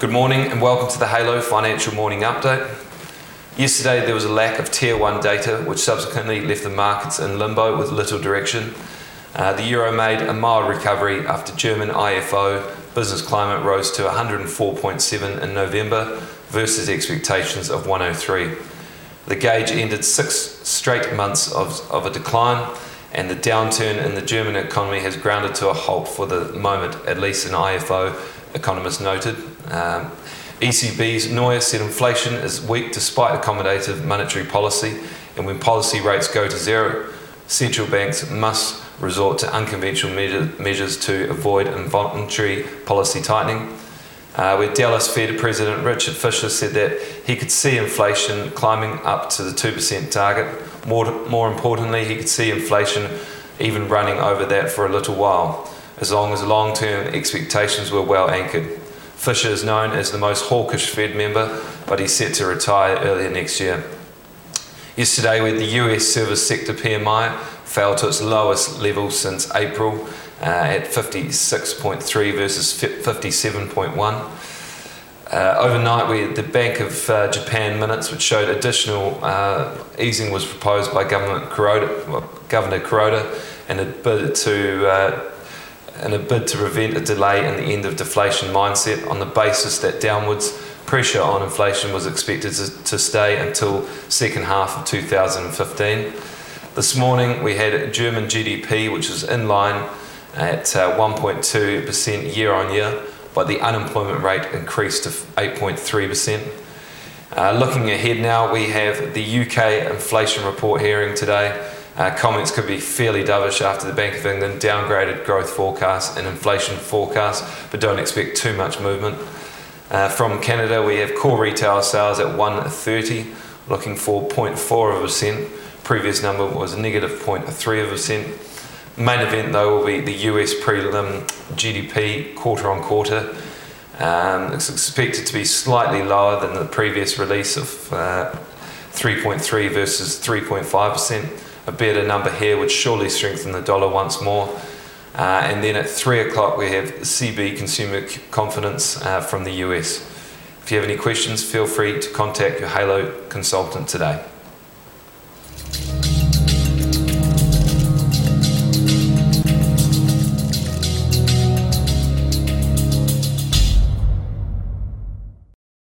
Good morning and welcome to the Halo Financial Morning Update. Yesterday there was a lack of Tier 1 data, which subsequently left the markets in limbo with little direction. Uh, the euro made a mild recovery after German IFO business climate rose to 104.7 in November versus expectations of 103. The gauge ended six straight months of, of a decline, and the downturn in the German economy has grounded to a halt for the moment, at least an IFO economist noted. Um, ECB's Noyer said inflation is weak despite accommodative monetary policy, and when policy rates go to zero, central banks must resort to unconventional measures to avoid involuntary policy tightening. Uh, where Dallas Fed President Richard Fisher said that he could see inflation climbing up to the 2% target. More, more importantly, he could see inflation even running over that for a little while, as long as long term expectations were well anchored. Fisher is known as the most hawkish Fed member, but he's set to retire earlier next year. Yesterday, with the US service sector PMI fell to its lowest level since April uh, at 56.3 versus 57.1. Uh, overnight, we, had the Bank of uh, Japan minutes, which showed additional uh, easing, was proposed by Government Kuroda, Governor Kuroda, and a bid to uh, in a bid to prevent a delay in the end of deflation mindset on the basis that downwards pressure on inflation was expected to, to stay until second half of 2015. This morning we had German GDP which was in line at uh, 1.2% year on year, but the unemployment rate increased to 8.3%. Uh, looking ahead now, we have the UK inflation report hearing today. Uh, comments could be fairly dovish after the Bank of England downgraded growth forecasts and inflation forecasts, but don't expect too much movement. Uh, from Canada, we have core retail sales at 130, looking for 0.4 of a percent. Previous number was negative 0.3 of a percent. Main event though will be the US prelim GDP quarter on quarter. Um, it's expected to be slightly lower than the previous release of uh, 3.3 versus 3.5 percent a better number here would surely strengthen the dollar once more. Uh, and then at three o'clock, we have CB consumer confidence uh, from the US. If you have any questions, feel free to contact your Halo consultant today.